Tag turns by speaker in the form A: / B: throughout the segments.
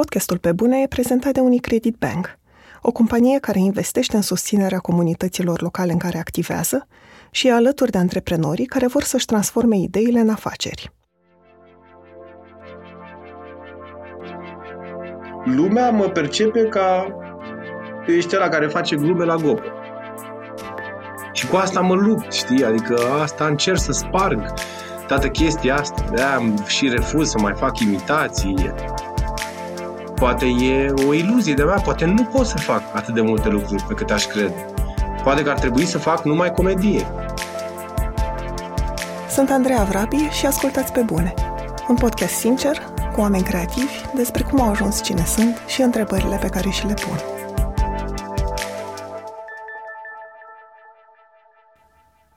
A: Podcastul Pe Bune e prezentat de Unicredit Bank, o companie care investește în susținerea comunităților locale în care activează și e alături de antreprenorii care vor să-și transforme ideile în afaceri.
B: Lumea mă percepe ca ești ăla care face glume la gopă. Și cu asta mă lupt, știi? Adică asta încerc să sparg toată chestia asta. de am și refuz să mai fac imitații. Poate e o iluzie de mea, poate nu pot să fac atât de multe lucruri pe cât aș crede. Poate că ar trebui să fac numai comedie.
A: Sunt Andreea Vrabi și ascultați pe bune. Un podcast sincer, cu oameni creativi, despre cum au ajuns cine sunt și întrebările pe care și le pun.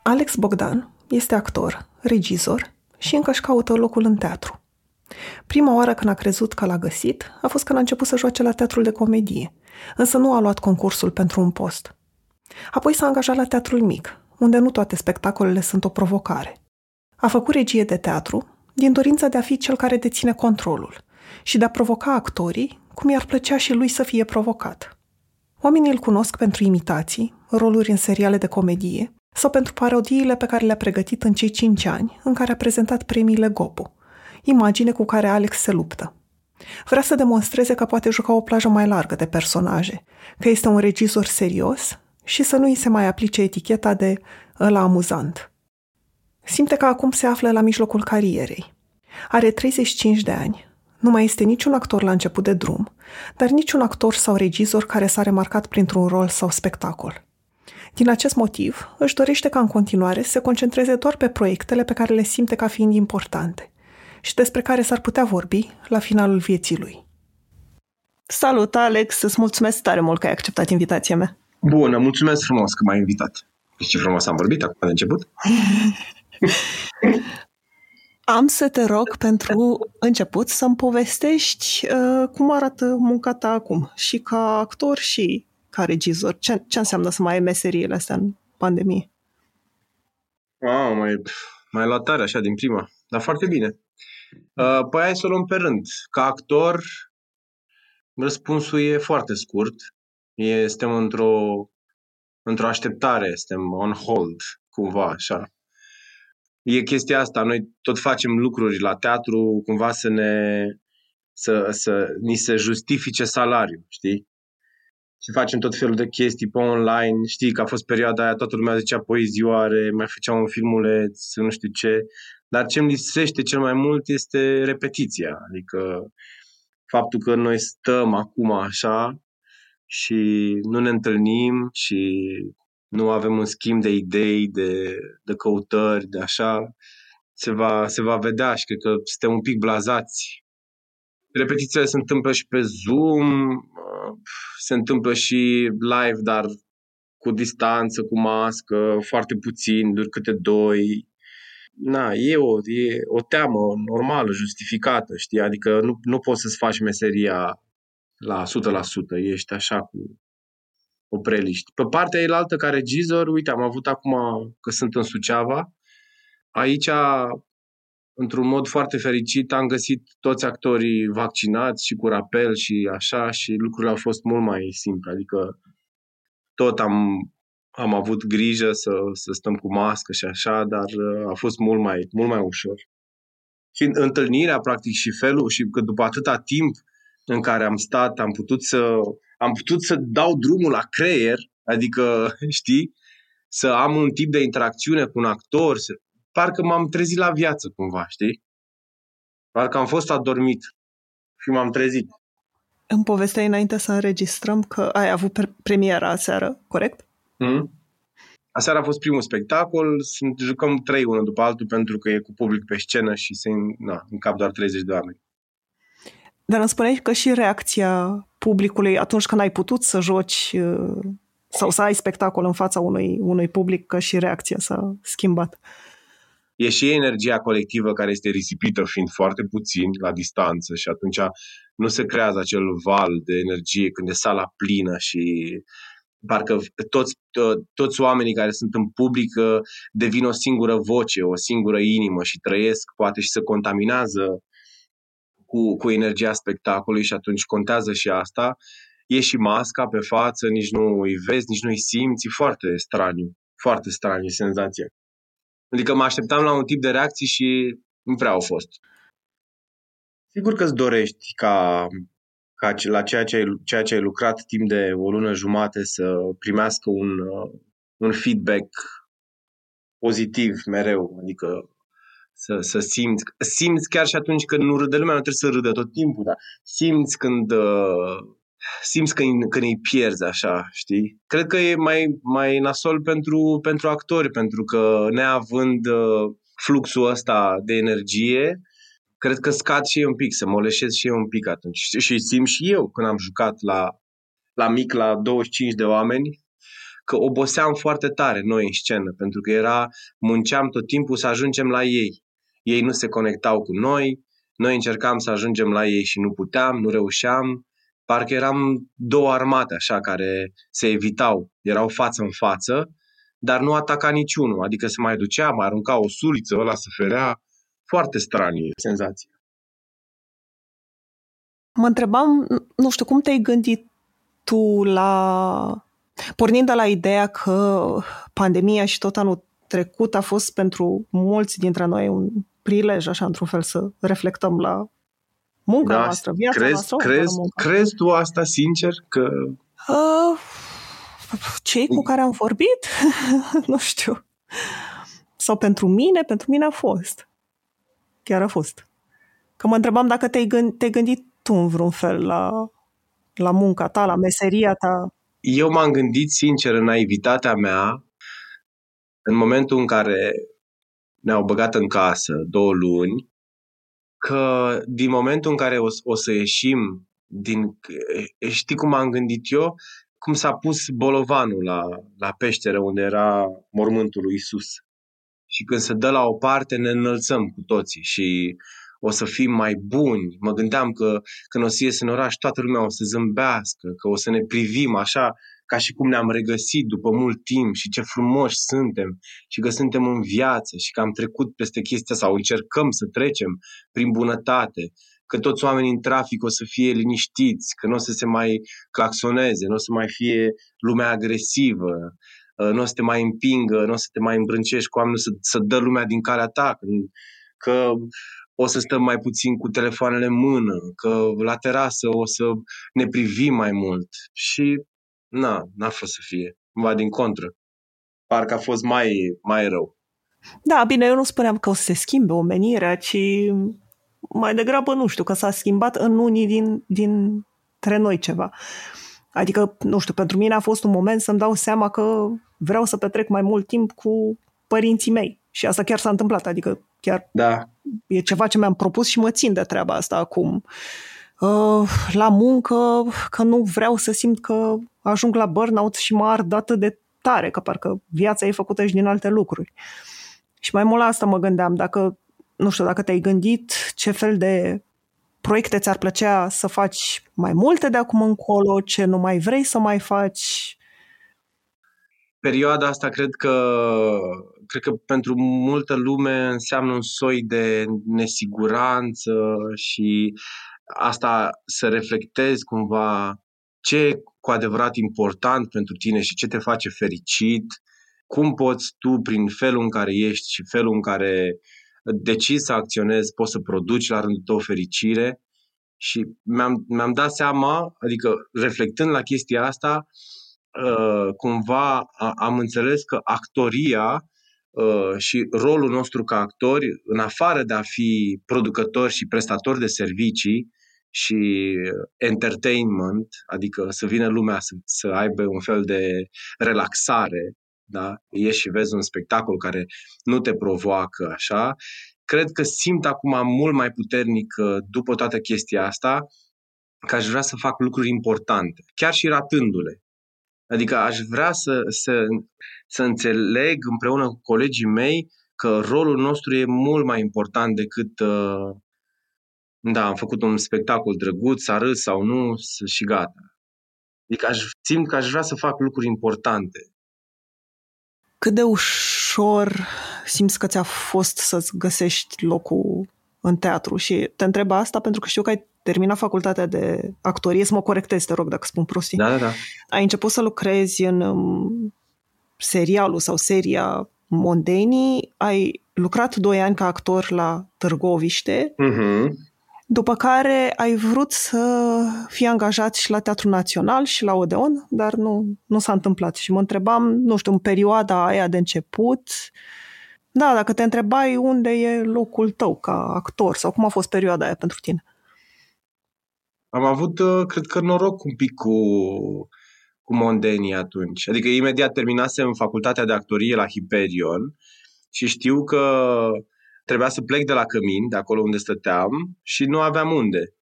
A: Alex Bogdan este actor, regizor și încă își caută locul în teatru. Prima oară când a crezut că l-a găsit a fost când a început să joace la teatrul de comedie, însă nu a luat concursul pentru un post. Apoi s-a angajat la teatrul mic, unde nu toate spectacolele sunt o provocare. A făcut regie de teatru din dorința de a fi cel care deține controlul și de a provoca actorii cum i-ar plăcea și lui să fie provocat. Oamenii îl cunosc pentru imitații, roluri în seriale de comedie sau pentru parodiile pe care le-a pregătit în cei cinci ani în care a prezentat premiile Gopu, imagine cu care Alex se luptă. Vrea să demonstreze că poate juca o plajă mai largă de personaje, că este un regizor serios și să nu îi se mai aplice eticheta de ăla amuzant. Simte că acum se află la mijlocul carierei. Are 35 de ani. Nu mai este niciun actor la început de drum, dar niciun actor sau regizor care s-a remarcat printr-un rol sau spectacol. Din acest motiv, își dorește ca în continuare să se concentreze doar pe proiectele pe care le simte ca fiind importante și despre care s-ar putea vorbi la finalul vieții lui. Salut, Alex! Îți mulțumesc tare mult că ai acceptat invitația mea.
B: Bună, mulțumesc frumos că m-ai invitat. Deci ce frumos am vorbit acum de început.
A: Am să te rog pentru început să-mi povestești uh, cum arată munca ta acum, și ca actor și ca regizor. Ce, ce înseamnă să mai ai meseriile astea în pandemie?
B: Wow, mai, mai luat tare așa din prima, dar foarte bine. Uh, păi hai să o luăm pe rând. Ca actor, răspunsul e foarte scurt. E, suntem într-o, într-o așteptare, suntem on hold, cumva, așa e chestia asta. Noi tot facem lucruri la teatru cumva să ne să, să ni se justifice salariul, știi? Și facem tot felul de chestii pe online. Știi că a fost perioada aia, toată lumea zicea poezioare, mai făcea un filmuleț, nu știu ce. Dar ce îmi lipsește cel mai mult este repetiția. Adică faptul că noi stăm acum așa și nu ne întâlnim și nu avem un schimb de idei, de, de căutări, de așa, se va, se va vedea și cred că suntem un pic blazați. Repetițiile se întâmplă și pe Zoom, se întâmplă și live, dar cu distanță, cu mască, foarte puțin, doar câte doi. Na, e o, e o teamă normală, justificată, știi? Adică nu, nu poți să-ți faci meseria la 100%, ești așa cu o preliști. Pe partea elaltă, ca regizor, uite, am avut acum că sunt în Suceava, aici, într-un mod foarte fericit, am găsit toți actorii vaccinați și cu rapel și așa și lucrurile au fost mult mai simple, adică tot am, am avut grijă să, să stăm cu mască și așa, dar uh, a fost mult mai, mult mai ușor. Și întâlnirea, practic, și felul, și că după atâta timp în care am stat, am putut să am putut să dau drumul la creier, adică, știi, să am un tip de interacțiune cu un actor, să... parcă m-am trezit la viață cumva, știi? Parcă am fost adormit și m-am trezit.
A: În povestea înainte să înregistrăm că ai avut premiera aseară, corect? Mm.
B: Aseară a fost primul spectacol, sunt, jucăm trei unul după altul pentru că e cu public pe scenă și se, na, în cap doar 30 de oameni.
A: Dar îmi spuneai că și reacția publicului atunci când ai putut să joci uh, sau să ai spectacol în fața unui, unui public, că și reacția s-a schimbat.
B: E și energia colectivă care este risipită fiind foarte puțin la distanță și atunci nu se creează acel val de energie când e sala plină și parcă toți, to- toți oamenii care sunt în public uh, devin o singură voce, o singură inimă și trăiesc, poate și se contaminează cu, cu energia spectacolului și atunci contează și asta. E și masca pe față, nici nu îi vezi, nici nu îi simți, e foarte straniu, foarte straniu senzația. Adică mă așteptam la un tip de reacții și nu prea au fost. Sigur că îți dorești ca, ca la ceea ce, ai, ceea ce ai lucrat timp de o lună jumate să primească un, un feedback pozitiv mereu, adică să, să simți, simți chiar și atunci când nu râde lumea, nu trebuie să râdă tot timpul, dar simți când, uh, simți când, când îi pierzi așa, știi? Cred că e mai, mai nasol pentru, pentru actori, pentru că neavând uh, fluxul ăsta de energie, cred că scad și eu un pic, să moleșez și eu un pic atunci. Și simt și eu când am jucat la, la mic, la 25 de oameni, că oboseam foarte tare noi în scenă, pentru că era, munceam tot timpul să ajungem la ei. Ei nu se conectau cu noi, noi încercam să ajungem la ei și nu puteam, nu reușeam. Parcă eram două armate așa care se evitau, erau față în față, dar nu ataca niciunul, adică se mai ducea, mai arunca o suliță, ăla se ferea, foarte stranie senzație.
A: Mă întrebam, nu știu, cum te-ai gândit tu la... Pornind de la ideea că pandemia și tot anul trecut a fost pentru mulți dintre noi un prilej, așa, într-un fel, să reflectăm la munca da, noastră, viața
B: crezi,
A: noastră.
B: Crezi, crezi tu asta sincer? Că... Uh,
A: cei cu care am vorbit? nu știu. Sau pentru mine? Pentru mine a fost. Chiar a fost. Că mă întrebam dacă te-ai, gând, te-ai gândit tu în vreun fel la, la munca ta, la meseria ta.
B: Eu m-am gândit sincer în naivitatea mea în momentul în care ne-au băgat în casă două luni, că din momentul în care o, o să ieșim din... Știi cum am gândit eu? Cum s-a pus bolovanul la, la peșteră unde era mormântul lui Isus. Și când se dă la o parte, ne înălțăm cu toții și o să fim mai buni. Mă gândeam că când o să ies în oraș, toată lumea o să zâmbească, că o să ne privim așa ca și cum ne-am regăsit după mult timp și ce frumoși suntem și că suntem în viață și că am trecut peste chestia sau încercăm să trecem prin bunătate, că toți oamenii în trafic o să fie liniștiți, că nu o să se mai claxoneze, nu o să mai fie lumea agresivă, uh, nu o să te mai împingă, nu o să te mai îmbrâncești cu oamenii, să, să dă lumea din calea ta, că o să stăm mai puțin cu telefoanele în mână, că la terasă o să ne privim mai mult. Și Na, n-a fost să fie. Va din contră. Parcă a fost mai, mai rău.
A: Da, bine, eu nu spuneam că o să se schimbe omenirea, ci mai degrabă, nu știu, că s-a schimbat în unii din, dintre noi ceva. Adică, nu știu, pentru mine a fost un moment să-mi dau seama că vreau să petrec mai mult timp cu părinții mei. Și asta chiar s-a întâmplat, adică chiar
B: da.
A: e ceva ce mi-am propus și mă țin de treaba asta acum. Uh, la muncă, că nu vreau să simt că ajung la burnout și mă ard atât de tare, că parcă viața e făcută și din alte lucruri. Și mai mult la asta mă gândeam, dacă, nu știu, dacă te-ai gândit ce fel de proiecte ți-ar plăcea să faci mai multe de acum încolo, ce nu mai vrei să mai faci?
B: Perioada asta cred că, cred că pentru multă lume înseamnă un soi de nesiguranță și asta să reflectezi cumva ce e cu adevărat important pentru tine și ce te face fericit, cum poți tu, prin felul în care ești și felul în care decizi să acționezi, poți să produci la rândul tău fericire. Și mi-am, mi-am dat seama, adică reflectând la chestia asta, uh, cumva am înțeles că actoria uh, și rolul nostru ca actori, în afară de a fi producători și prestatori de servicii, și entertainment, adică să vină lumea să, să aibă un fel de relaxare, da? ieși și vezi un spectacol care nu te provoacă așa, cred că simt acum mult mai puternic după toată chestia asta că aș vrea să fac lucruri importante, chiar și ratându-le. Adică aș vrea să, să, să înțeleg împreună cu colegii mei că rolul nostru e mult mai important decât uh, da, am făcut un spectacol drăguț, a râs sau nu și gata. Adică aș, simt că aș vrea să fac lucruri importante.
A: Cât de ușor simți că ți-a fost să-ți găsești locul în teatru și te întreb asta pentru că știu că ai terminat facultatea de actorie, să mă corectez, te rog, dacă spun prostii.
B: Da, da, da.
A: Ai început să lucrezi în um, serialul sau seria Mondenii, ai lucrat doi ani ca actor la Târgoviște,
B: Uh-huh.
A: După care ai vrut să fii angajat și la Teatrul Național și la Odeon, dar nu, nu s-a întâmplat. Și mă întrebam, nu știu, în perioada aia de început, da, dacă te întrebai unde e locul tău ca actor sau cum a fost perioada aia pentru tine.
B: Am avut, uh, cred că, noroc un pic cu, cu Mondenii atunci. Adică imediat terminasem facultatea de actorie la Hyperion și știu că trebuia să plec de la Cămin, de acolo unde stăteam, și nu aveam unde.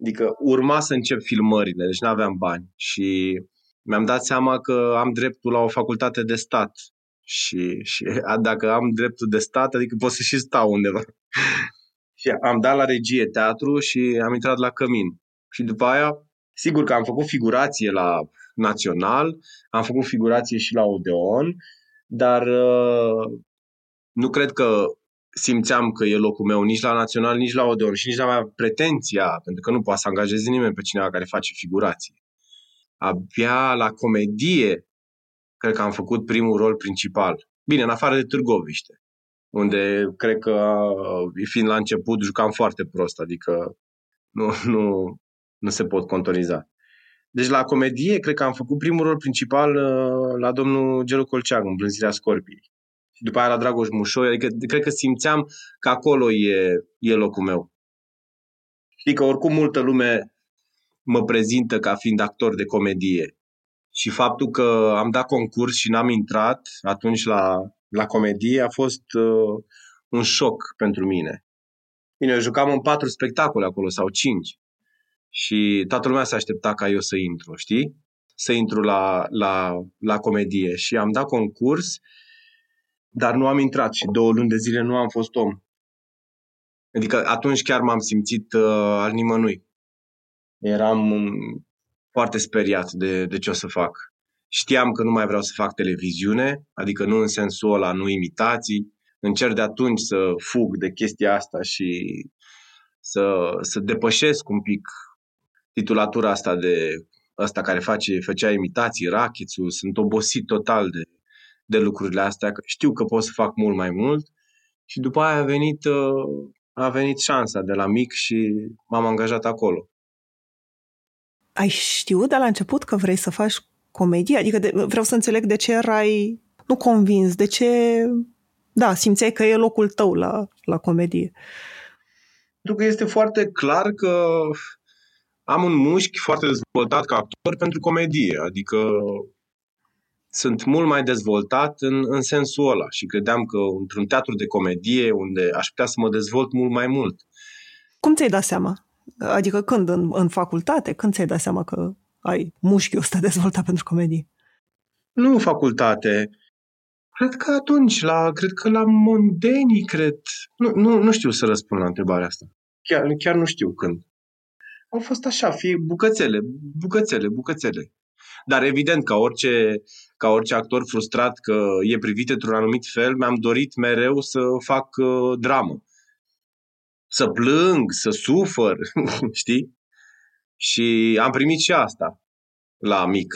B: Adică urma să încep filmările, deci nu aveam bani. Și mi-am dat seama că am dreptul la o facultate de stat. Și, și a, dacă am dreptul de stat, adică pot să și stau undeva. și am dat la regie teatru și am intrat la Cămin. Și după aia, sigur că am făcut figurație la Național, am făcut figurație și la Odeon, dar uh, nu cred că simțeam că e locul meu nici la Național, nici la Odeon și nici la mea pretenția, pentru că nu poate să angajezi nimeni pe cineva care face figurație. Abia la comedie, cred că am făcut primul rol principal. Bine, în afară de Târgoviște, unde cred că, fiind la început, jucam foarte prost, adică nu, nu, nu se pot contoniza. Deci la comedie, cred că am făcut primul rol principal uh, la domnul Gelu Colceag, în Blânzirea Scorpiei. Și după aia la Dragoș Mușoi, adică cred că simțeam că acolo e, e locul meu. Știi că oricum multă lume mă prezintă ca fiind actor de comedie. Și faptul că am dat concurs și n-am intrat atunci la, la comedie a fost uh, un șoc pentru mine. Bine, eu jucam în patru spectacole acolo sau cinci. Și toată lumea se aștepta ca eu să intru, știi? Să intru la, la, la comedie. Și am dat concurs, dar nu am intrat și două luni de zile nu am fost om. Adică atunci chiar m-am simțit uh, al nimănui. Eram um, foarte speriat de, de ce o să fac. Știam că nu mai vreau să fac televiziune, adică nu în sensul ăla, nu imitații. Încerc de atunci să fug de chestia asta și să, să depășesc un pic titulatura asta de ăsta care face, făcea imitații, rachițul, sunt obosit total de, de lucrurile astea, că știu că pot să fac mult mai mult și după aia a venit, a venit șansa de la mic și m-am angajat acolo.
A: Ai știut de la început că vrei să faci comedie? Adică de, vreau să înțeleg de ce erai nu convins, de ce da, simțeai că e locul tău la, la comedie.
B: Pentru că este foarte clar că am un mușchi foarte dezvoltat ca actor pentru comedie, adică sunt mult mai dezvoltat în, în sensul ăla și credeam că într-un teatru de comedie unde aș putea să mă dezvolt mult mai mult.
A: Cum ți-ai dat seama? Adică când? În, în facultate? Când ți-ai dat seama că ai mușchiul ăsta dezvoltat pentru comedie?
B: Nu în facultate. Cred că atunci, la, cred că la Mondenii, cred. Nu, nu, nu știu să răspund la întrebarea asta. Chiar, chiar nu știu când. Au fost așa, fie bucățele, bucățele, bucățele. Dar evident, ca orice, ca orice actor frustrat că e privit într-un anumit fel, mi-am dorit mereu să fac uh, dramă. Să plâng, să sufăr, știi? Și am primit și asta la mic.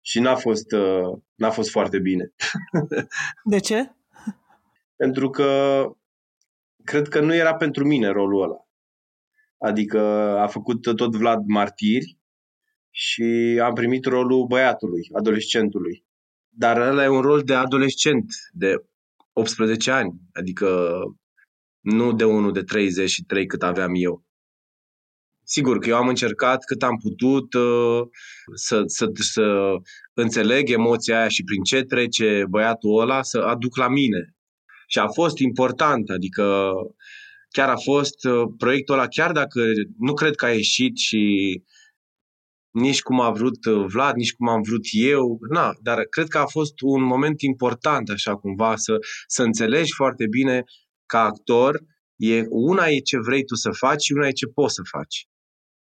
B: Și n-a fost, uh, n-a fost foarte bine.
A: De ce?
B: Pentru că cred că nu era pentru mine rolul ăla. Adică a făcut tot Vlad Martiri și am primit rolul băiatului, adolescentului. Dar ăla e un rol de adolescent, de 18 ani, adică nu de unul de 33 cât aveam eu. Sigur că eu am încercat cât am putut uh, să, să, să înțeleg emoția aia și prin ce trece băiatul ăla să aduc la mine. Și a fost important, adică chiar a fost uh, proiectul ăla, chiar dacă nu cred că a ieșit și nici cum a vrut uh, Vlad, nici cum am vrut eu, na, dar cred că a fost un moment important, așa cumva, să, să înțelegi foarte bine ca actor, e, una e ce vrei tu să faci și una e ce poți să faci.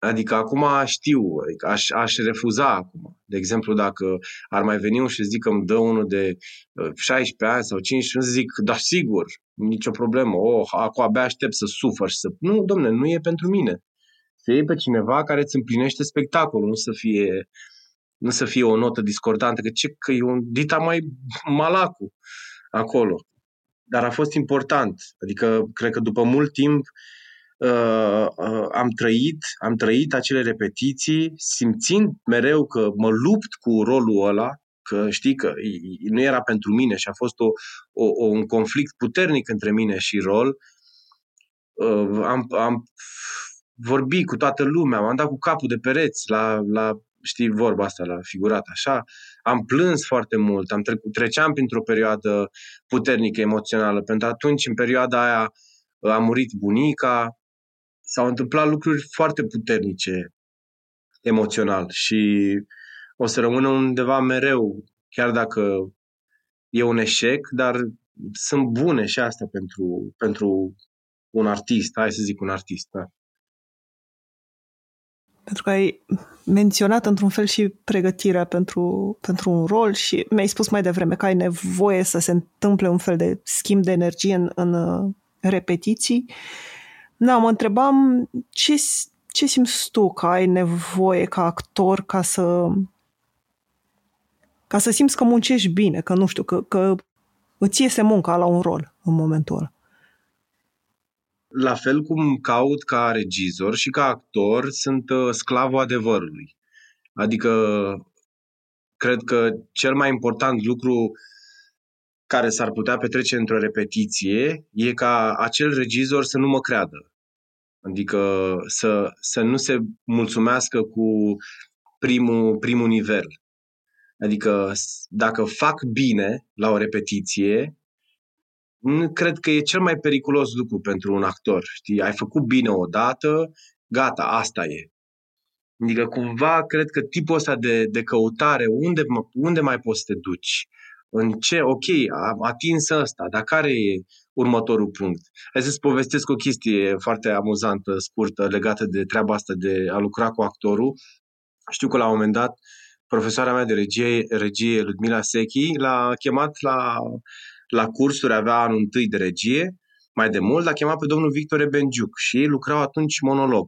B: Adică acum știu, adică aș, aș refuza acum. De exemplu, dacă ar mai veni unul și zic că îmi dă unul de 16 uh, ani sau 15, zic, da, sigur, nicio problemă, oh, acum abia aștept să sufăr și să... Nu, domne, nu e pentru mine. Să iei pe cineva care îți împlinește spectacolul, nu să fie, nu să fie o notă discordantă, că ce, că e un dita mai malacu acolo. Dar a fost important. Adică, cred că după mult timp, uh, uh, am trăit, am trăit acele repetiții, simțind mereu că mă lupt cu rolul ăla, că știi că nu era pentru mine și a fost o, o, un conflict puternic între mine și rol. Uh, am, am vorbit cu toată lumea, am dat cu capul de pereți la, la știi vorba asta, la figurat așa. Am plâns foarte mult, am trecut, treceam printr-o perioadă puternică emoțională, pentru că atunci, în perioada aia, a murit bunica, s-au întâmplat lucruri foarte puternice emoțional și o să rămână undeva mereu, chiar dacă e un eșec, dar sunt bune și astea pentru, pentru un artist, hai să zic un artist. Da.
A: Pentru că ai menționat într-un fel și pregătirea pentru, pentru un rol și mi-ai spus mai devreme că ai nevoie să se întâmple un fel de schimb de energie în, în uh, repetiții. Da, mă întrebam ce, ce simți tu că ai nevoie ca actor ca să ca să simți că muncești bine, că nu știu, că, că îți iese munca la un rol în momentul ăla.
B: La fel cum caut ca regizor și ca actor, sunt uh, sclavul adevărului. Adică, cred că cel mai important lucru care s-ar putea petrece într-o repetiție e ca acel regizor să nu mă creadă. Adică să, să nu se mulțumească cu primul, primul nivel. Adică dacă fac bine la o repetiție, cred că e cel mai periculos lucru pentru un actor. Știi? Ai făcut bine odată, gata, asta e. Adică cumva cred că tipul ăsta de, de căutare, unde, unde mai poți să te duci? În ce, ok, am atins ăsta, dar care e următorul punct? Hai să-ți povestesc o chestie foarte amuzantă, scurtă, legată de treaba asta de a lucra cu actorul. Știu că la un moment dat, profesoara mea de regie, regie Ludmila Sechi, l-a chemat la, la cursuri, avea anul întâi de regie, mai de mult, l-a chemat pe domnul Victor Benjuc și ei lucrau atunci monolog.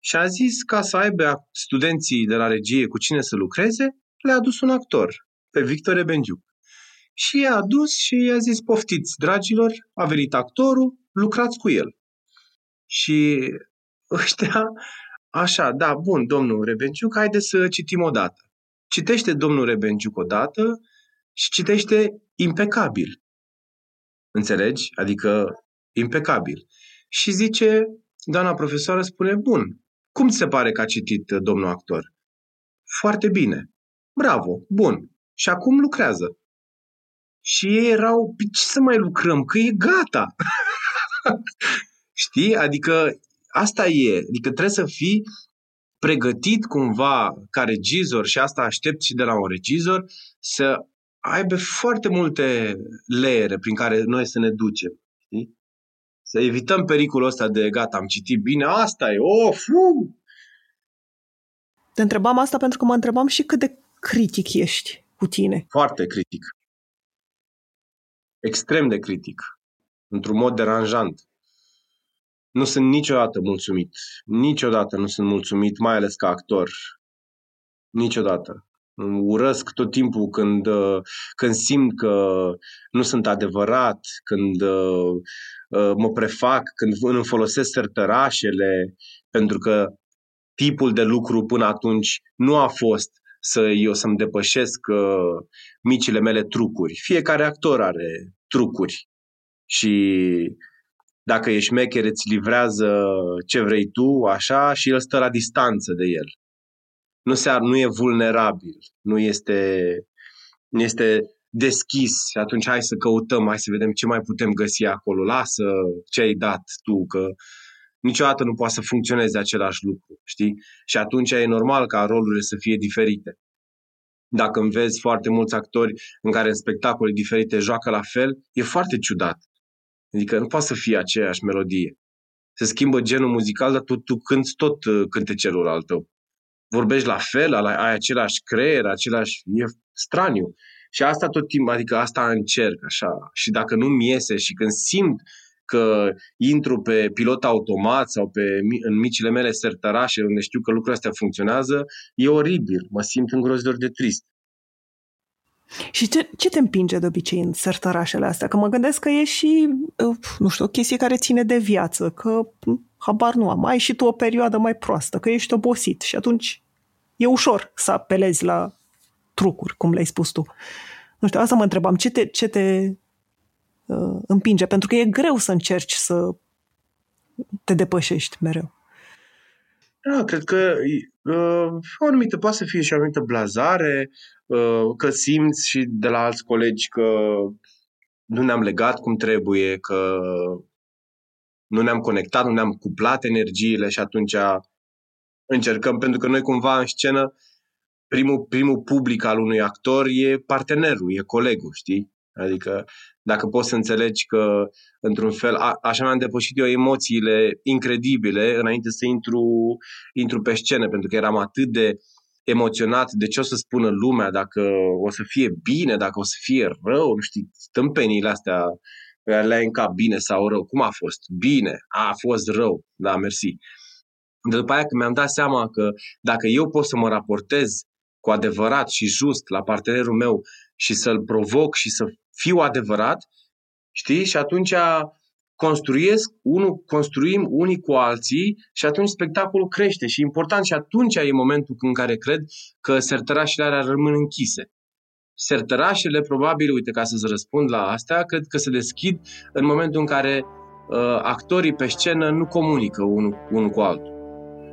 B: Și a zis ca să aibă studenții de la regie cu cine să lucreze, le-a adus un actor, pe Victor Benjuc. Și i-a adus și i-a zis, poftiți, dragilor, a venit actorul, lucrați cu el. Și ăștia, așa, da, bun, domnul Rebenciuc, haide să citim o dată. Citește domnul Rebenciuc o dată și citește impecabil. Înțelegi? Adică impecabil. Și zice, doamna profesoară spune, bun, cum ți se pare că a citit domnul actor? Foarte bine. Bravo, bun. Și acum lucrează. Și ei erau, pe ce să mai lucrăm? Că e gata. Știi? Adică asta e. Adică trebuie să fii pregătit cumva ca regizor și asta aștept și de la un regizor să aibă foarte multe leere prin care noi să ne ducem. Știi? Să evităm pericolul ăsta de gata, am citit bine, asta e, of, uh!
A: Te întrebam asta pentru că mă întrebam și cât de critic ești cu tine.
B: Foarte critic. Extrem de critic. Într-un mod deranjant. Nu sunt niciodată mulțumit. Niciodată nu sunt mulțumit, mai ales ca actor. Niciodată. Urăsc tot timpul când, când simt că nu sunt adevărat, când uh, mă prefac, când îmi folosesc sărtărașele, pentru că tipul de lucru până atunci nu a fost să eu să-mi depășesc uh, micile mele trucuri. Fiecare actor are trucuri și dacă ești mecher, îți livrează ce vrei tu, așa, și el stă la distanță de el. Nu, se, nu e vulnerabil, nu este, nu este deschis și atunci hai să căutăm, hai să vedem ce mai putem găsi acolo. Lasă ce ai dat tu, că niciodată nu poate să funcționeze același lucru, știi? Și atunci e normal ca rolurile să fie diferite. Dacă îmi vezi foarte mulți actori în care în spectacole diferite joacă la fel, e foarte ciudat. Adică nu poate să fie aceeași melodie. se schimbă genul muzical, dar tu, tu cânti tot uh, cântecelul al tău. Vorbești la fel, ai același creier, același... E straniu. Și asta tot timpul, adică asta încerc așa. Și dacă nu-mi iese și când simt că intru pe pilot automat sau pe, în micile mele sertărașe unde știu că lucrurile astea funcționează, e oribil. Mă simt îngrozitor de trist.
A: Și ce, ce te împinge de obicei în sertărașele astea? Că mă gândesc că e și, uh, nu știu, o chestie care ține de viață, că habar nu am, ai și tu o perioadă mai proastă, că ești obosit și atunci e ușor să apelezi la trucuri, cum le-ai spus tu. Nu știu, asta mă întrebam, ce te, ce te uh, împinge? Pentru că e greu să încerci să te depășești mereu.
B: Da, cred că uh, o anumită, poate să fie și o anumită blazare, uh, că simți și de la alți colegi că nu ne-am legat cum trebuie, că nu ne-am conectat, nu ne-am cuplat energiile și atunci încercăm, pentru că noi cumva în scenă primul, primul public al unui actor e partenerul, e colegul, știi? Adică dacă poți să înțelegi că, într-un fel, a, așa mi-am depășit eu emoțiile incredibile înainte să intru, intru pe scenă, pentru că eram atât de emoționat de ce o să spună lumea, dacă o să fie bine, dacă o să fie rău, nu știi, stâmpenile astea le-ai în cap bine sau rău. Cum a fost? Bine. A, a fost rău. Da, mersi. De după aia când mi-am dat seama că dacă eu pot să mă raportez cu adevărat și just la partenerul meu și să-l provoc și să fiu adevărat, știi? Și atunci construiesc, unul, construim unii cu alții și atunci spectacolul crește și e important și atunci e momentul în care cred că sertărașele alea rămân închise. Sertărașele, probabil, uite, ca să-ți răspund la asta, cred că se deschid în momentul în care uh, actorii pe scenă nu comunică unul, unul cu altul.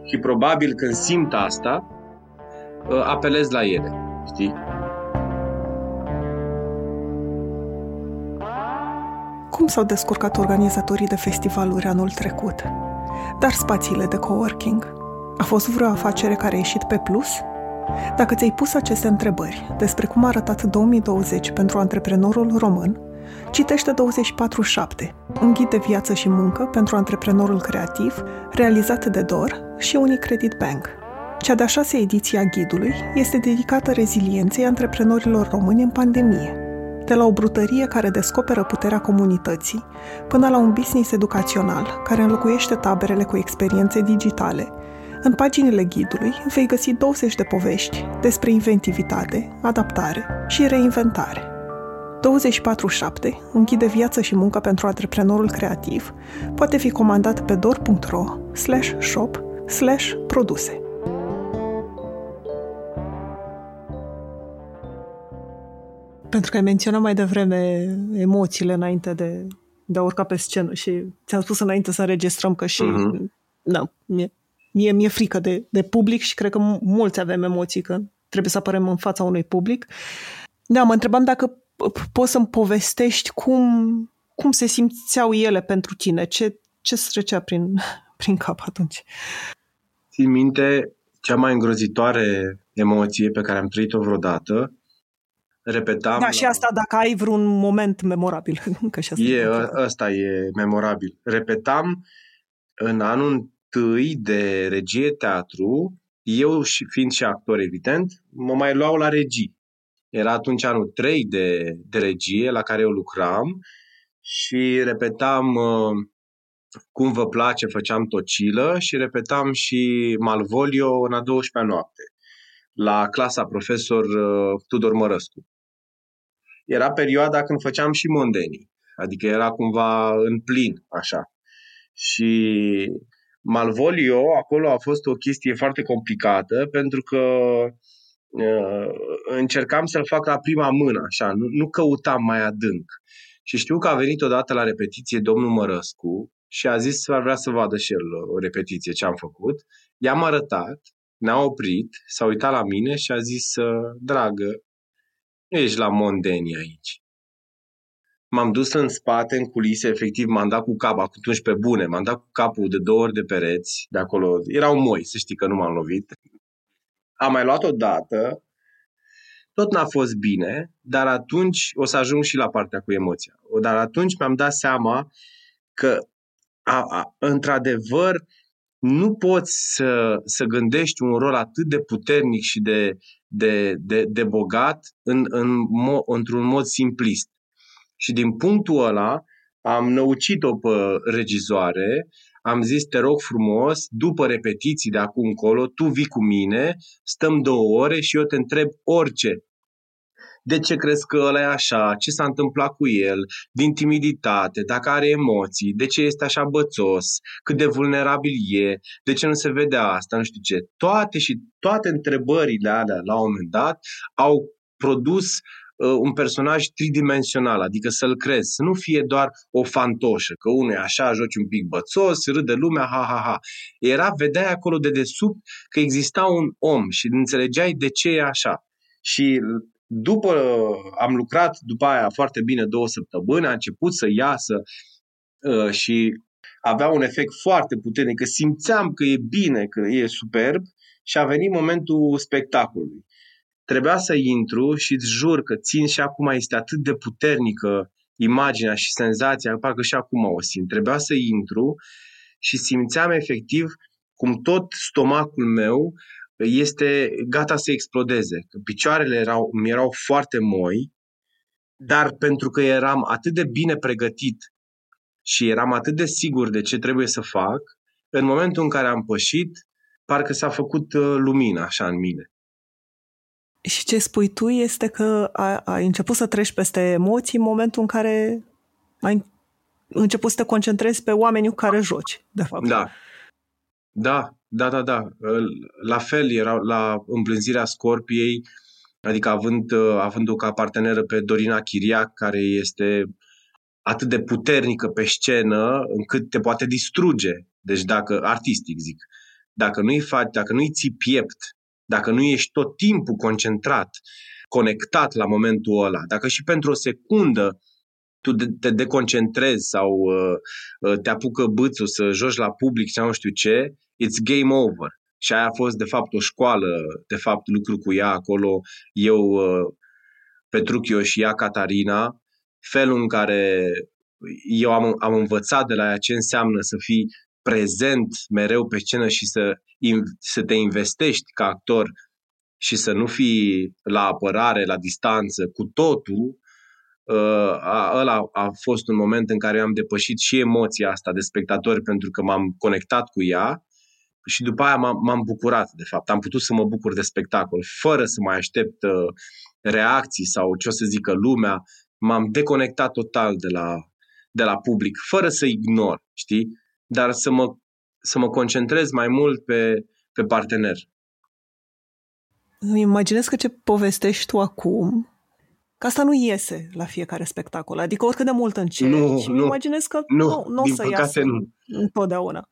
B: Și probabil când simt asta, uh, apelez la ele, știi?
A: Cum s-au descurcat organizatorii de festivaluri anul trecut? Dar spațiile de coworking? A fost vreo afacere care a ieșit pe plus? Dacă ți-ai pus aceste întrebări despre cum a arătat 2020 pentru antreprenorul român, citește 24-7, un ghid de viață și muncă pentru antreprenorul creativ, realizat de DOR și Unicredit Bank. Cea de-a șasea ediție a ghidului este dedicată rezilienței antreprenorilor români în pandemie – de la o brutărie care descoperă puterea comunității, până la un business educațional care înlocuiește taberele cu experiențe digitale. În paginile ghidului vei găsi 20 de povești despre inventivitate, adaptare și reinventare. 24-7, un ghid de viață și muncă pentru antreprenorul creativ, poate fi comandat pe dor.ro shop produse. Pentru că ai menționat mai devreme emoțiile înainte de, de a urca pe scenă și ți-am spus înainte să înregistrăm că și uh-huh. da, mie, mie mi-e frică de, de public și cred că mulți avem emoții că trebuie să apărăm în fața unui public. Da, mă întrebam dacă poți să-mi povestești cum, cum se simțeau ele pentru tine, ce, ce trecea prin, prin cap atunci.
B: Țin minte cea mai îngrozitoare emoție pe care am trăit-o vreodată repetam...
A: Da, și asta dacă ai vreun moment memorabil. Că și asta
B: e, ăsta e memorabil. Repetam în anul întâi de regie teatru, eu și fiind și actor, evident, mă mai luau la regii. Era atunci anul 3 de, de regie la care eu lucram și repetam uh, cum vă place, făceam tocilă și repetam și Malvolio în a 12-a noapte la clasa profesor uh, Tudor Mărăscu era perioada când făceam și mondenii. Adică era cumva în plin, așa. Și Malvolio, acolo a fost o chestie foarte complicată, pentru că uh, încercam să-l fac la prima mână, așa, nu, nu căutam mai adânc. Și știu că a venit odată la repetiție domnul Mărăscu și a zis că ar vrea să vadă și el o repetiție ce am făcut. I-am arătat, ne-a oprit, s-a uitat la mine și a zis, dragă, nu ești la mondeni aici. M-am dus în spate, în culise, efectiv m-am dat cu capul, atunci pe bune, m-am dat cu capul de două ori de pereți, de acolo, erau moi, să știi că nu m-am lovit. Am mai luat o dată, tot n-a fost bine, dar atunci o să ajung și la partea cu emoția. Dar atunci mi-am dat seama că a, a, într-adevăr, nu poți să, să gândești un rol atât de puternic și de, de, de, de bogat în, în, mo, într-un mod simplist. Și din punctul ăla am năucit-o pe regizoare, am zis, te rog frumos, după repetiții de acum încolo, tu vii cu mine, stăm două ore și eu te întreb orice de ce crezi că ăla e așa, ce s-a întâmplat cu el, din timiditate, dacă are emoții, de ce este așa bățos, cât de vulnerabil e, de ce nu se vede asta, nu știu ce. Toate și toate întrebările alea la un moment dat au produs uh, un personaj tridimensional, adică să-l crezi, să nu fie doar o fantoșă, că unul e așa, joci un pic bățos, râde lumea, ha, ha, ha. Era, vedeai acolo de desubt că exista un om și înțelegeai de ce e așa. Și după, am lucrat după aia foarte bine două săptămâni, a început să iasă uh, și avea un efect foarte puternic, că simțeam că e bine, că e superb și a venit momentul spectacolului. Trebuia să intru și îți jur că țin și acum este atât de puternică imaginea și senzația, parcă și acum o simt. Trebuia să intru și simțeam efectiv cum tot stomacul meu este gata să explodeze. Că picioarele erau, mi erau foarte moi, dar pentru că eram atât de bine pregătit și eram atât de sigur de ce trebuie să fac, în momentul în care am pășit, parcă s-a făcut uh, lumină așa în mine.
A: Și ce spui tu este că ai început să treci peste emoții în momentul în care ai început să te concentrezi pe oamenii cu care joci, de fapt.
B: Da. Da, da, da, da. La fel era la împlânzirea Scorpiei, adică având, având-o ca parteneră pe Dorina Chiriac, care este atât de puternică pe scenă încât te poate distruge. Deci dacă, artistic zic, dacă nu-i faci, dacă nu-i ții piept, dacă nu ești tot timpul concentrat, conectat la momentul ăla, dacă și pentru o secundă tu te deconcentrezi sau uh, uh, te apucă bâțul să joci la public sau nu știu ce, it's game over. Și aia a fost, de fapt, o școală, de fapt, lucru cu ea acolo, eu, uh, Petruchio și ea, Catarina, felul în care eu am, am învățat de la ea ce înseamnă să fii prezent mereu pe scenă și să, să te investești ca actor și să nu fii la apărare, la distanță, cu totul, uh, ăla a fost un moment în care am depășit și emoția asta de spectatori pentru că m-am conectat cu ea și după aia m-am, m-am bucurat, de fapt. Am putut să mă bucur de spectacol, fără să mai aștept uh, reacții sau ce o să zică lumea. M-am deconectat total de la, de la public, fără să ignor, știi? Dar să mă, să mă concentrez mai mult pe, pe partener.
A: Îmi imaginez că ce povestești tu acum, că asta nu iese la fiecare spectacol. Adică oricât de mult încerci, nu, nu, imaginez că nu, nu, nu o să iasă nu. întotdeauna.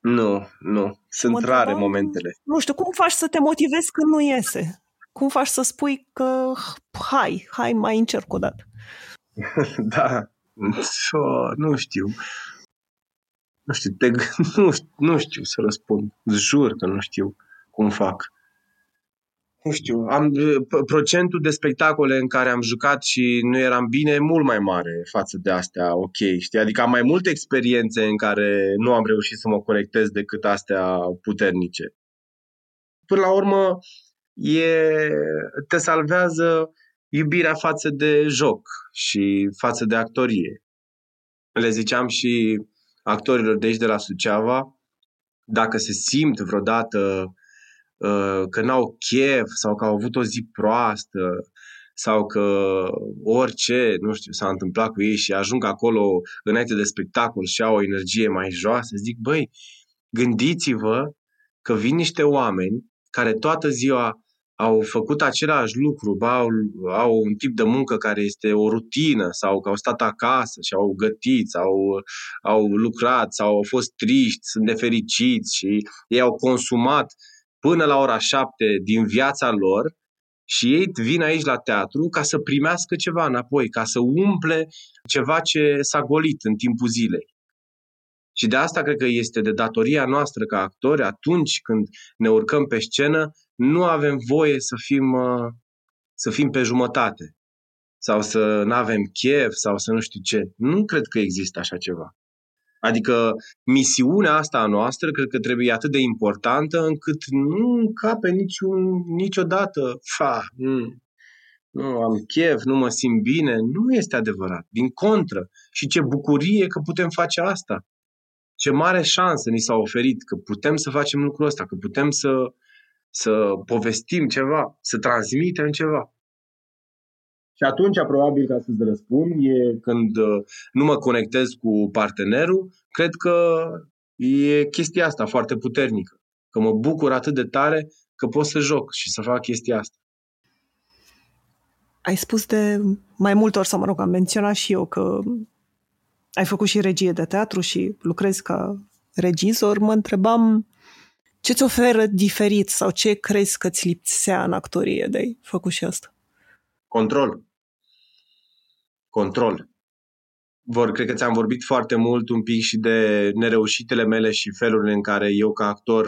B: Nu, nu. Sunt mă rare întrebam, momentele.
A: Nu știu, cum faci să te motivezi când nu iese? Cum faci să spui că hai, hai, mai încerc o dată?
B: da, so, nu știu. Nu știu, te, nu, nu știu să răspund. Jur că nu știu cum fac nu știu, am, procentul de spectacole în care am jucat și nu eram bine e mult mai mare față de astea, ok, știi? Adică am mai multe experiențe în care nu am reușit să mă conectez decât astea puternice. Până la urmă, e, te salvează iubirea față de joc și față de actorie. Le ziceam și actorilor de aici de la Suceava, dacă se simt vreodată Uh, că n-au chef sau că au avut o zi proastă sau că orice, nu știu, s-a întâmplat cu ei și ajung acolo înainte de spectacol și au o energie mai joasă, zic, băi, gândiți-vă că vin niște oameni care toată ziua au făcut același lucru, ba, au, au un tip de muncă care este o rutină sau că au stat acasă și au gătit sau au lucrat sau au fost triști, sunt nefericiți și ei au consumat până la ora șapte din viața lor și ei vin aici la teatru ca să primească ceva înapoi, ca să umple ceva ce s-a golit în timpul zilei. Și de asta cred că este de datoria noastră ca actori, atunci când ne urcăm pe scenă, nu avem voie să fim, uh, să fim pe jumătate sau să nu avem chef sau să nu știu ce. Nu cred că există așa ceva. Adică misiunea asta a noastră cred că trebuie atât de importantă încât nu încape niciun, niciodată, fa, nu, nu am chef, nu mă simt bine. Nu este adevărat. Din contră. Și ce bucurie că putem face asta. Ce mare șansă ni s-a oferit că putem să facem lucrul ăsta, că putem să, să povestim ceva, să transmitem ceva. Și atunci, probabil, ca să-ți răspund, e când uh, nu mă conectez cu partenerul, cred că e chestia asta foarte puternică. Că mă bucur atât de tare că pot să joc și să fac chestia asta.
A: Ai spus de mai multe ori, sau mă rog, am menționat și eu că ai făcut și regie de teatru și lucrezi ca regizor. Mă întrebam ce ți oferă diferit sau ce crezi că ți lipsea în actorie de ai făcut și asta?
B: Control control. Vor, cred că ți-am vorbit foarte mult un pic și de nereușitele mele și felurile în care eu ca actor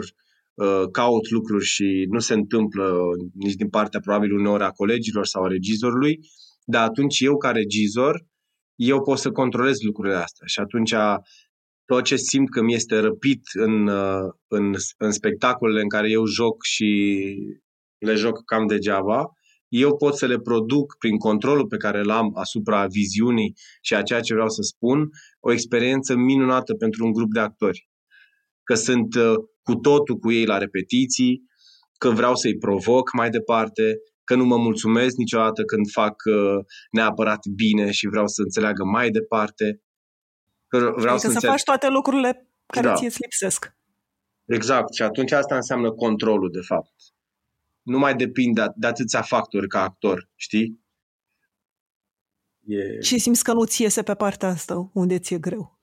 B: uh, caut lucruri și nu se întâmplă nici din partea probabil uneori a colegilor sau a regizorului, dar atunci eu ca regizor, eu pot să controlez lucrurile astea și atunci tot ce simt că mi este răpit în, uh, în, în spectacolele în care eu joc și le joc cam degeaba, eu pot să le produc prin controlul pe care îl am asupra viziunii și a ceea ce vreau să spun, o experiență minunată pentru un grup de actori. Că sunt uh, cu totul cu ei la repetiții, că vreau să-i provoc mai departe, că nu mă mulțumesc niciodată când fac uh, neapărat bine și vreau să înțeleagă mai departe.
A: Că vreau adică să, să înțeleg... faci toate lucrurile care da. ție îți lipsesc.
B: Exact. Și atunci asta înseamnă controlul, de fapt nu mai depind de, de atâția factori ca actor, știi?
A: E... Și simți că nu ți iese pe partea asta, unde ți-e greu?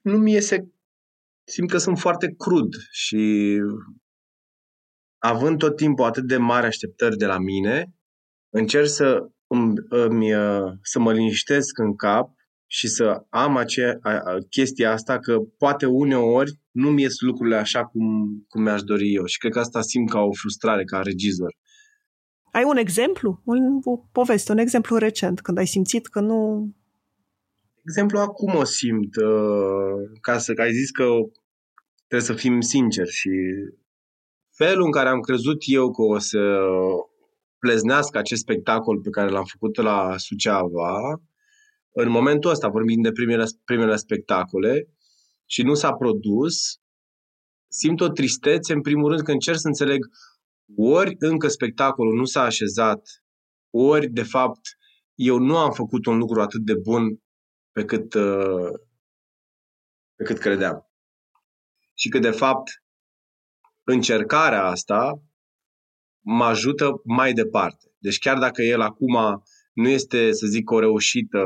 B: Nu mi iese... Simt că sunt foarte crud și având tot timpul atât de mari așteptări de la mine, încerc să, îmi, îmi, să mă liniștesc în cap și să am acea, chestia asta că poate uneori nu mi ies lucrurile așa cum, cum mi-aș dori eu și cred că asta simt ca o frustrare ca regizor.
A: Ai un exemplu? Un, o poveste, un exemplu recent, când ai simțit că nu...
B: Exemplu acum o simt, uh, ca să că ai zis că trebuie să fim sinceri și felul în care am crezut eu că o să pleznească acest spectacol pe care l-am făcut la Suceava, în momentul ăsta, vorbim de primele, primele spectacole, și nu s-a produs, simt o tristețe, în primul rând, că încerc să înțeleg ori încă spectacolul nu s-a așezat, ori, de fapt, eu nu am făcut un lucru atât de bun pe cât, uh, pe cât credeam. Și că, de fapt, încercarea asta mă ajută mai departe. Deci chiar dacă el acum nu este, să zic, o reușită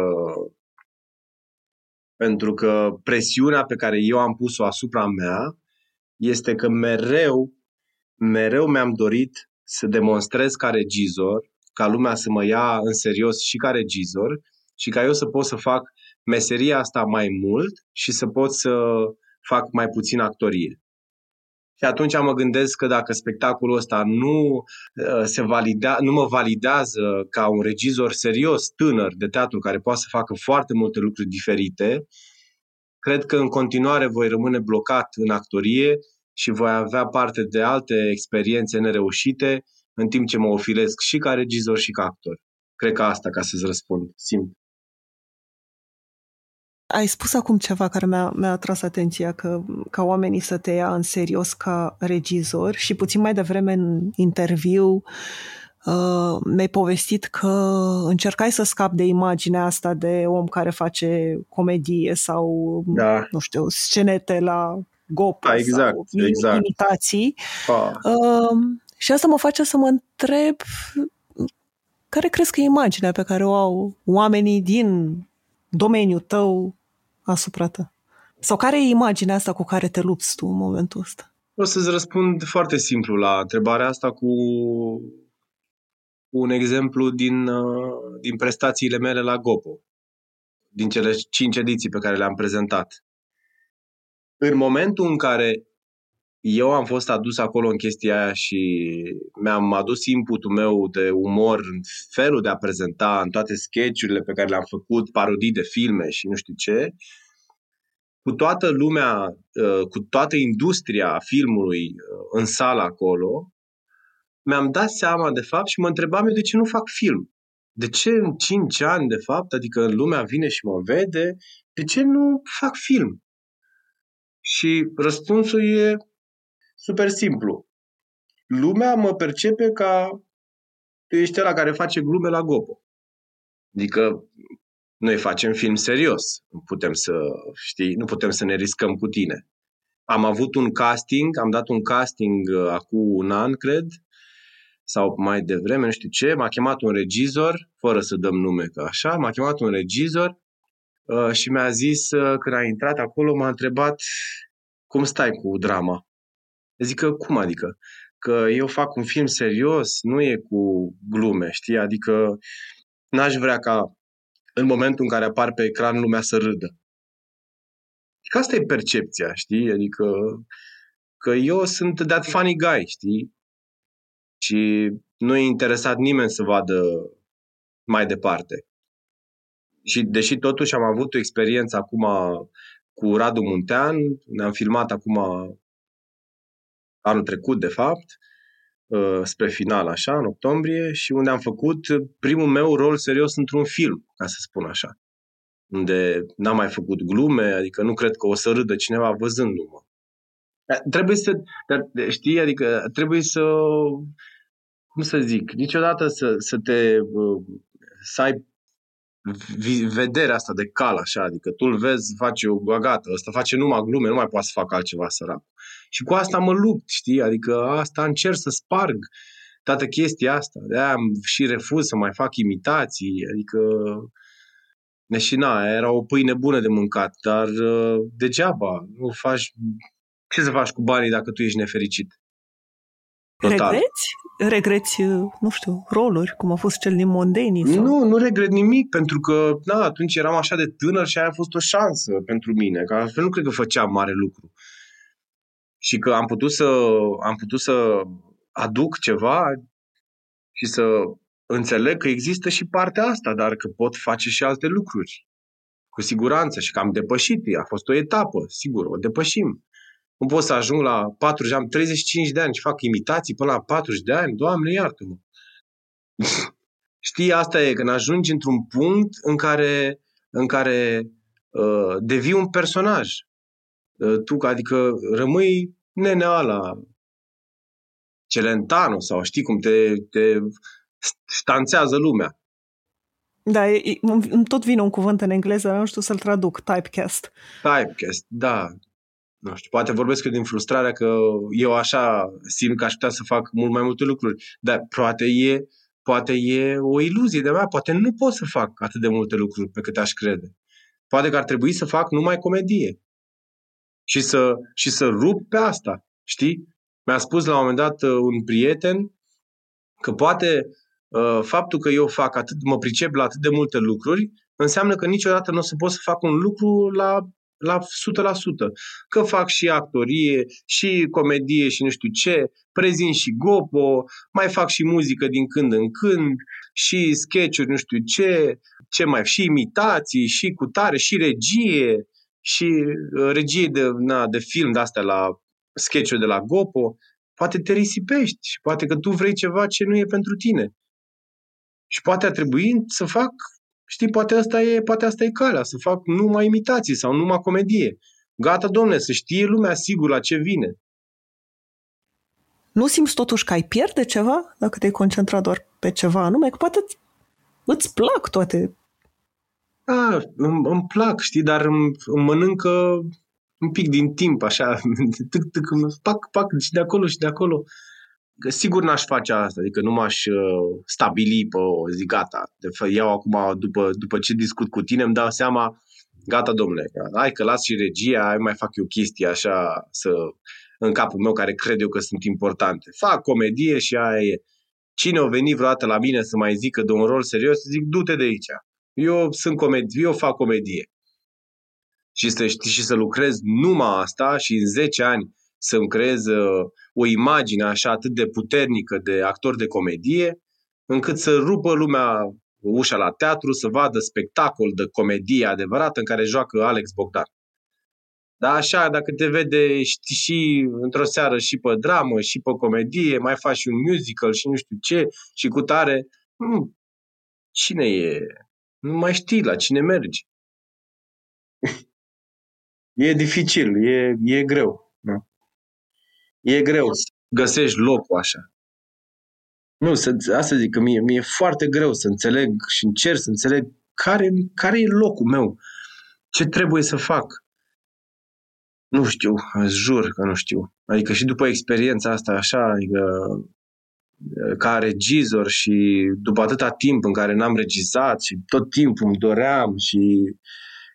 B: pentru că presiunea pe care eu am pus-o asupra mea este că mereu, mereu mi-am dorit să demonstrez ca regizor, ca lumea să mă ia în serios și ca regizor și ca eu să pot să fac meseria asta mai mult și să pot să fac mai puțin actorie. Și atunci mă gândesc că dacă spectacolul ăsta nu, uh, se valida, nu mă validează ca un regizor serios, tânăr de teatru, care poate să facă foarte multe lucruri diferite, cred că în continuare voi rămâne blocat în actorie și voi avea parte de alte experiențe nereușite, în timp ce mă ofilesc și ca regizor și ca actor. Cred că asta, ca să-ți răspund, simt.
A: Ai spus acum ceva care mi-a, mi-a atras atenția, că ca oamenii să te ia în serios ca regizor și puțin mai devreme în interviu uh, mi-ai povestit că încercai să scapi de imaginea asta de om care face comedie sau, da. nu știu, scenete la gop da,
B: exact, sau exact.
A: imitații. Ah. Uh, și asta mă face să mă întreb care crezi că e imaginea pe care o au oamenii din domeniul tău asupra ta? Sau care e imaginea asta cu care te lupți tu în momentul ăsta?
B: O să-ți răspund foarte simplu la întrebarea asta cu un exemplu din, uh, din prestațiile mele la Gopo, din cele cinci ediții pe care le-am prezentat. În momentul în care eu am fost adus acolo în chestia aia și mi-am adus inputul meu de umor în felul de a prezenta, în toate sketchurile pe care le-am făcut, parodii de filme și nu știu ce, cu toată lumea, uh, cu toată industria filmului uh, în sală acolo, mi-am dat seama de fapt și mă întrebam eu de ce nu fac film. De ce în 5 ani, de fapt, adică lumea vine și mă vede, de ce nu fac film? Și răspunsul e super simplu. Lumea mă percepe ca tu ești ăla care face glume la Gopo. Adică noi facem film serios. Nu putem să, știi, nu putem să ne riscăm cu tine. Am avut un casting, am dat un casting uh, acum un an, cred, sau mai devreme, nu știu ce, m-a chemat un regizor, fără să dăm nume că așa, m-a chemat un regizor uh, și mi-a zis, uh, când a intrat acolo, m-a întrebat cum stai cu drama. Zic că, cum adică? Că eu fac un film serios, nu e cu glume, știi? Adică n-aș vrea ca în momentul în care apar pe ecran lumea să râdă. Că asta e percepția, știi? Adică că eu sunt that funny guy, știi? Și nu e interesat nimeni să vadă mai departe. Și deși totuși am avut o experiență acum cu Radu Muntean, ne-am filmat acum anul trecut, de fapt, uh, spre final, așa, în octombrie, și unde am făcut primul meu rol serios într-un film, ca să spun așa. Unde n-am mai făcut glume, adică nu cred că o să râdă cineva văzându-mă. Trebuie să, dar, știi, adică trebuie să, cum să zic, niciodată să, să te, uh, să ai vederea asta de cal, așa, adică tu îl vezi, face o gata, ăsta face numai glume, nu mai poate să facă altceva sărac. Și cu asta mă lupt, știi, adică asta încerc să sparg toată chestia asta. de am și refuz să mai fac imitații, adică și na, era o pâine bună de mâncat, dar uh, degeaba, nu faci, ce să faci cu banii dacă tu ești nefericit?
A: Total. Regreți? Regreți, nu știu, roluri, cum a fost cel din Mondeni?
B: Sau... Nu, nu regret nimic, pentru că na, atunci eram așa de tânăr și aia a fost o șansă pentru mine, că altfel nu cred că făceam mare lucru. Și că am putut să, am putut să aduc ceva și să înțeleg că există și partea asta, dar că pot face și alte lucruri. Cu siguranță și că am depășit. A fost o etapă, sigur, o depășim. Nu pot să ajung la 40 am 35 de ani și fac imitații până la 40 de ani. Doamne, iartă-mă! Știi, asta e, când ajungi într-un punct în care, în care uh, devii un personaj. Uh, tu, adică rămâi nenea la Celentano sau știi cum te, te stanțează lumea.
A: Da, e, îmi tot vine un cuvânt în engleză, nu știu să-l traduc, typecast.
B: Typecast, da nu știu, poate vorbesc eu din frustrarea că eu așa simt că aș putea să fac mult mai multe lucruri, dar poate e, poate e o iluzie de mea, poate nu pot să fac atât de multe lucruri pe cât aș crede. Poate că ar trebui să fac numai comedie și să, și să rup pe asta, știi? Mi-a spus la un moment dat uh, un prieten că poate uh, faptul că eu fac atât, mă pricep la atât de multe lucruri, înseamnă că niciodată nu o să pot să fac un lucru la la 100%. Că fac și actorie, și comedie și nu știu ce, prezint și gopo, mai fac și muzică din când în când, și sketch-uri, nu știu ce, ce mai, și imitații, și cutare, și regie, și uh, regie de, na, de film de astea la sketch de la Gopo, poate te risipești și poate că tu vrei ceva ce nu e pentru tine. Și poate ar trebui să fac Știi, poate asta e, poate asta e calea, să fac numai imitații sau numai comedie. Gata, domne, să știe lumea sigur la ce vine.
A: Nu simți totuși că ai pierde ceva dacă te-ai concentrat doar pe ceva anume? Că poate îți plac toate.
B: Da, îmi, îmi plac, știi, dar îmi, îmi mănâncă un pic din timp, așa, tic, tic, pac, pac, și de acolo și de acolo că sigur n-aș face asta, adică nu m-aș uh, stabili pe o zi, gata, de iau acum, după, după ce discut cu tine, îmi dau seama, gata, domnule, hai că las și regia, hai mai fac eu chestii așa, să, în capul meu, care cred eu că sunt importante. Fac comedie și aia e. Cine o veni vreodată la mine să mai zică de un rol serios, zic, du-te de aici. Eu sunt comedie, eu fac comedie. Și să știi și să lucrez numai asta și în 10 ani să-mi creez uh, o imagine așa atât de puternică de actor de comedie, încât să rupă lumea ușa la teatru, să vadă spectacol de comedie adevărată în care joacă Alex Bogdan. Dar așa, dacă te vede știi, și într-o seară și pe dramă, și pe comedie, mai faci un musical și nu știu ce, și cu tare, hmm, cine e? Nu mai știi la cine mergi. e dificil, e, e greu. Nu? E greu să găsești locul așa. Nu, să, asta zic că mie, mie e foarte greu să înțeleg și încerc să înțeleg care, care e locul meu, ce trebuie să fac. Nu știu, îți jur că nu știu. Adică și după experiența asta așa, adică ca regizor și după atâta timp în care n-am regizat și tot timpul îmi doream și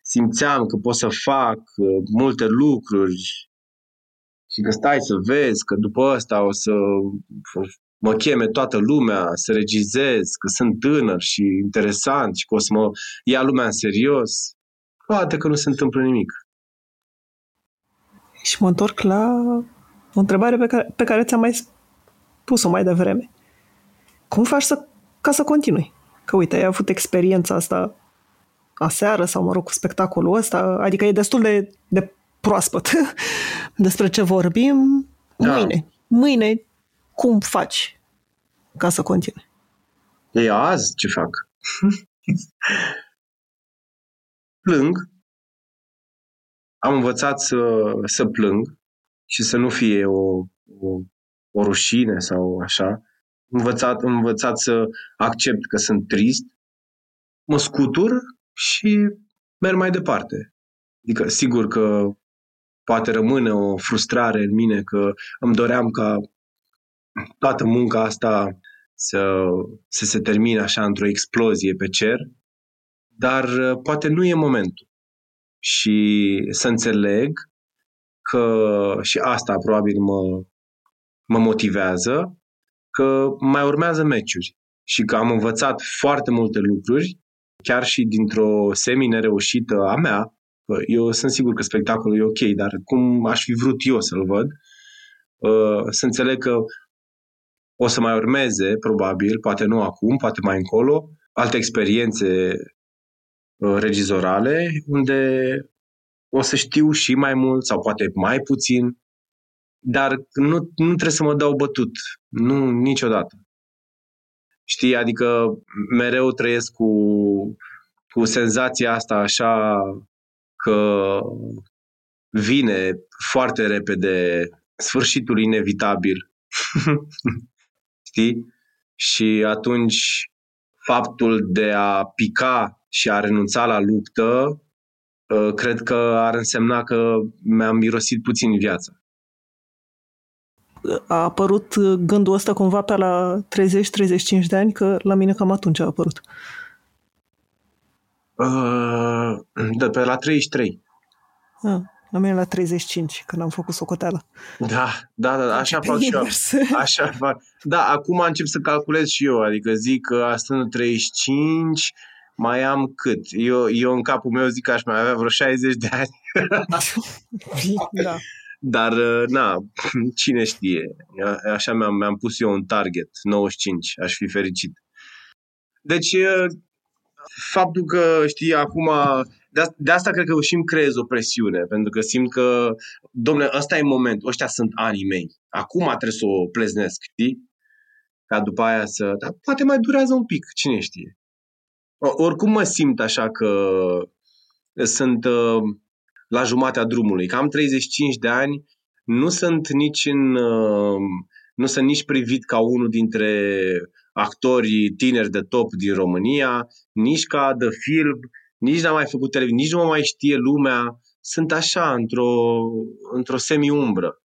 B: simțeam că pot să fac uh, multe lucruri și că stai să vezi că după asta o să mă cheme toată lumea să regizez, că sunt tânăr și interesant și că o să mă ia lumea în serios. Poate că nu se întâmplă nimic.
A: Și mă întorc la o întrebare pe care, pe care ți-am mai pus-o mai devreme. Cum faci să, ca să continui? Că uite, ai avut experiența asta aseară sau, mă rog, cu spectacolul ăsta, adică e destul de, de proaspăt despre ce vorbim. Da. Mâine. Mâine, cum faci ca să continui?
B: E azi ce fac? plâng. Am învățat să, să plâng și să nu fie o, o, o rușine sau așa. Învățat, învățat să accept că sunt trist. Mă scutur și merg mai departe. Adică, sigur că poate rămâne o frustrare în mine că îmi doream ca toată munca asta să, să se termine așa într-o explozie pe cer, dar uh, poate nu e momentul. Și să înțeleg că, și asta probabil mă, mă motivează, că mai urmează meciuri și că am învățat foarte multe lucruri, chiar și dintr-o semi-nereușită a mea, eu sunt sigur că spectacolul e ok, dar cum aș fi vrut eu să-l văd, uh, să înțeleg că o să mai urmeze, probabil, poate nu acum, poate mai încolo, alte experiențe uh, regizorale unde o să știu și mai mult sau poate mai puțin, dar nu, nu trebuie să mă dau bătut. Nu, niciodată. Știi, adică mereu trăiesc cu, cu senzația asta așa că vine foarte repede sfârșitul inevitabil. Știi? Și atunci faptul de a pica și a renunța la luptă, ă, cred că ar însemna că mi-am mirosit puțin viața.
A: A apărut gândul ăsta cumva pe la 30-35 de ani, că la mine cam atunci a apărut.
B: Uh, de pe la 33.
A: Ah, la mine la 35, când am făcut socoteala.
B: Da, da, da, așa fac și eu. Așa fac. Da, acum încep să calculez și eu, adică zic că în 35, mai am cât? Eu, eu în capul meu zic că aș mai avea vreo 60 de ani. da. Dar, uh, na, cine știe? Așa mi-am, mi-am pus eu un target, 95, aș fi fericit. Deci, uh, faptul că, știi, acum, de, de asta cred că și îmi creez o presiune, pentru că simt că, domnule, ăsta e momentul, ăștia sunt anii mei. Acum trebuie să o pleznesc, știi? Ca după aia să... Dar poate mai durează un pic, cine știe. Oricum mă simt așa că sunt uh, la jumatea drumului. Că am 35 de ani, nu sunt nici în... Uh, nu sunt nici privit ca unul dintre actorii tineri de top din România, nici ca de film, nici n-am mai făcut televiziune, nici nu mă mai știe lumea. Sunt așa, într-o, într-o semi-umbră.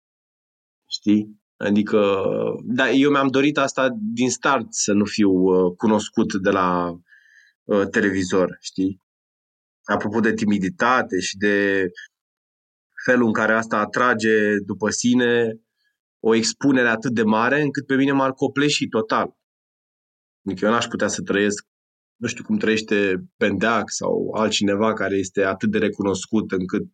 B: Știi? Adică, da, eu mi-am dorit asta din start, să nu fiu uh, cunoscut de la uh, televizor, știi? Apropo de timiditate și de felul în care asta atrage după sine o expunere atât de mare încât pe mine m-ar copleși total. Adică eu n-aș putea să trăiesc, nu știu cum trăiește Pendeac sau altcineva care este atât de recunoscut încât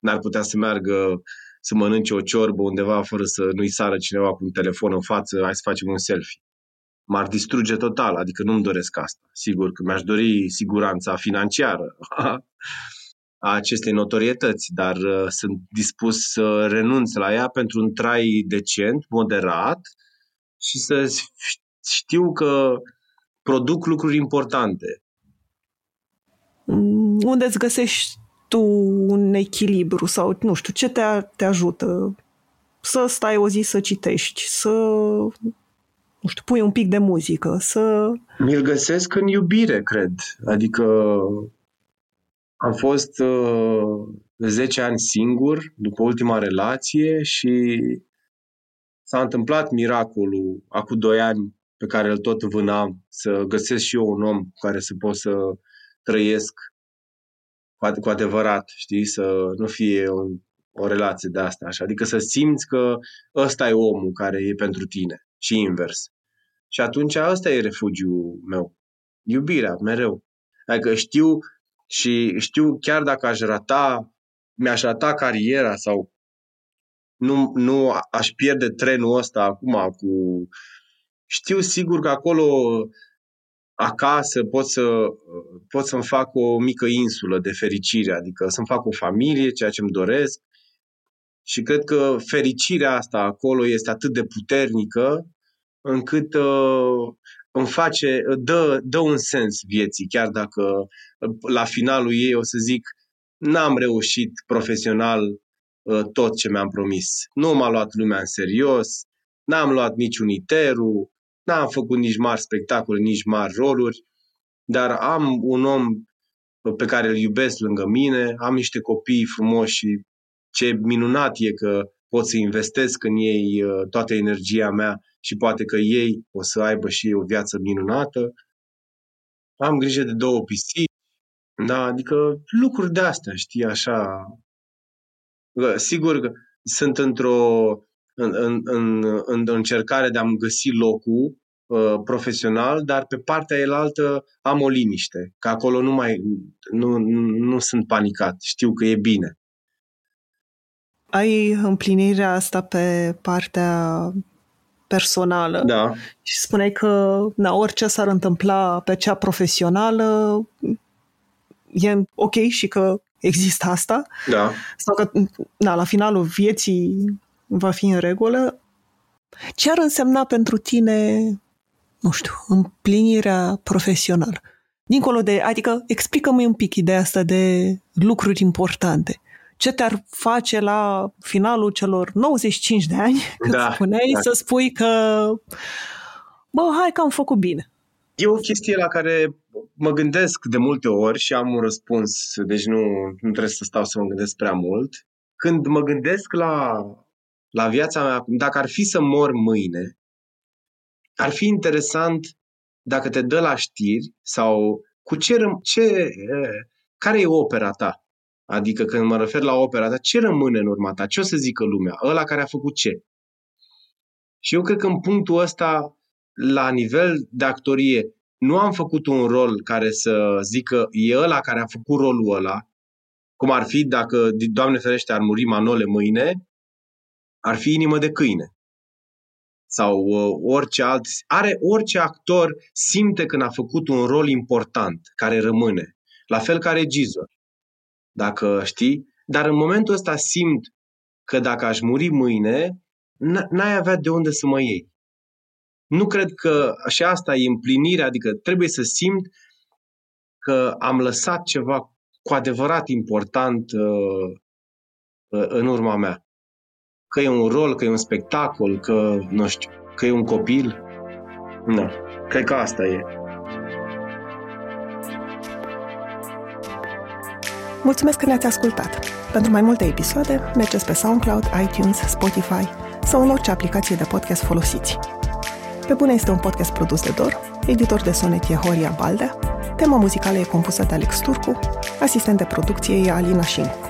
B: n-ar putea să meargă să mănânce o ciorbă undeva fără să nu-i sară cineva cu un telefon în față, hai să facem un selfie. M-ar distruge total, adică nu-mi doresc asta. Sigur că mi-aș dori siguranța financiară a acestei notorietăți, dar uh, sunt dispus să renunț la ea pentru un trai decent, moderat și să știu că produc lucruri importante.
A: Mm, unde îți găsești tu un echilibru sau, nu știu, ce te, te ajută să stai o zi să citești, să, nu știu, pui un pic de muzică, să...
B: Mi-l găsesc în iubire, cred. Adică am fost uh, 10 ani singur după ultima relație și s-a întâmplat miracolul acum 2 ani pe care îl tot vânam, să găsesc și eu un om cu care să pot să trăiesc cu adevărat, știi, să nu fie o, o relație de asta, așa. adică să simți că ăsta e omul care e pentru tine și invers. Și atunci ăsta e refugiul meu. Iubirea, mereu. Adică știu și știu chiar dacă aș rata, mi-aș rata cariera sau nu, nu aș pierde trenul ăsta acum cu... Știu sigur că acolo acasă pot, să, pot să-mi fac o mică insulă de fericire, adică să-mi fac o familie, ceea ce îmi doresc. Și cred că fericirea asta acolo este atât de puternică încât uh, îmi face, dă, dă un sens vieții, chiar dacă uh, la finalul ei o să zic n-am reușit profesional uh, tot ce mi-am promis. Nu m-a luat lumea în serios, n-am luat niciun iteru, N-am făcut nici mari spectacole, nici mari roluri, dar am un om pe care îl iubesc lângă mine, am niște copii frumoși și ce minunat e că pot să investesc în ei uh, toată energia mea și poate că ei o să aibă și ei o viață minunată. Am grijă de două pisici, da, adică lucruri de astea, știi, așa. Sigur că sunt într-o în, în, în, în încercare de a-mi găsi locul uh, profesional, dar pe partea elaltă am o liniște, că acolo nu mai nu, nu sunt panicat, știu că e bine.
A: Ai împlinirea asta pe partea personală
B: da.
A: și spuneai că na, orice s-ar întâmpla pe cea profesională e ok și că există asta
B: da.
A: sau că na, la finalul vieții va fi în regulă, ce ar însemna pentru tine, nu știu, împlinirea profesională? Dincolo de, adică explică-mi un pic ideea asta de lucruri importante. Ce te-ar face la finalul celor 95 de ani, când da, spuneai, da. să spui că bă, hai că am făcut bine.
B: E o chestie la care mă gândesc de multe ori și am un răspuns, deci nu, nu trebuie să stau să mă gândesc prea mult. Când mă gândesc la la viața mea, dacă ar fi să mor mâine, ar fi interesant dacă te dă la știri sau cu ce, ce care e opera ta? Adică când mă refer la opera ta, ce rămâne în urma ta? Ce o să zică lumea? Ăla care a făcut ce? Și eu cred că în punctul ăsta, la nivel de actorie, nu am făcut un rol care să zică e ăla care a făcut rolul ăla, cum ar fi dacă, Doamne ferește, ar muri Manole mâine, ar fi inimă de câine. Sau uh, orice alt. Are orice actor simte când a făcut un rol important care rămâne. La fel ca regizor. Dacă știi. Dar în momentul ăsta simt că dacă aș muri mâine, n-ai avea de unde să mă iei. Nu cred că și asta e împlinirea, adică trebuie să simt că am lăsat ceva cu adevărat important uh, uh în urma mea că e un rol, că e un spectacol, că, nu știu, că e un copil. Nu, cred că asta e.
A: Mulțumesc că ne-ați ascultat! Pentru mai multe episoade, mergeți pe SoundCloud, iTunes, Spotify sau în orice aplicație de podcast folosiți. Pe bune este un podcast produs de Dor, editor de sonet e Horia Baldea, tema muzicală e compusă de Alex Turcu, asistent de producție e Alina Șincu.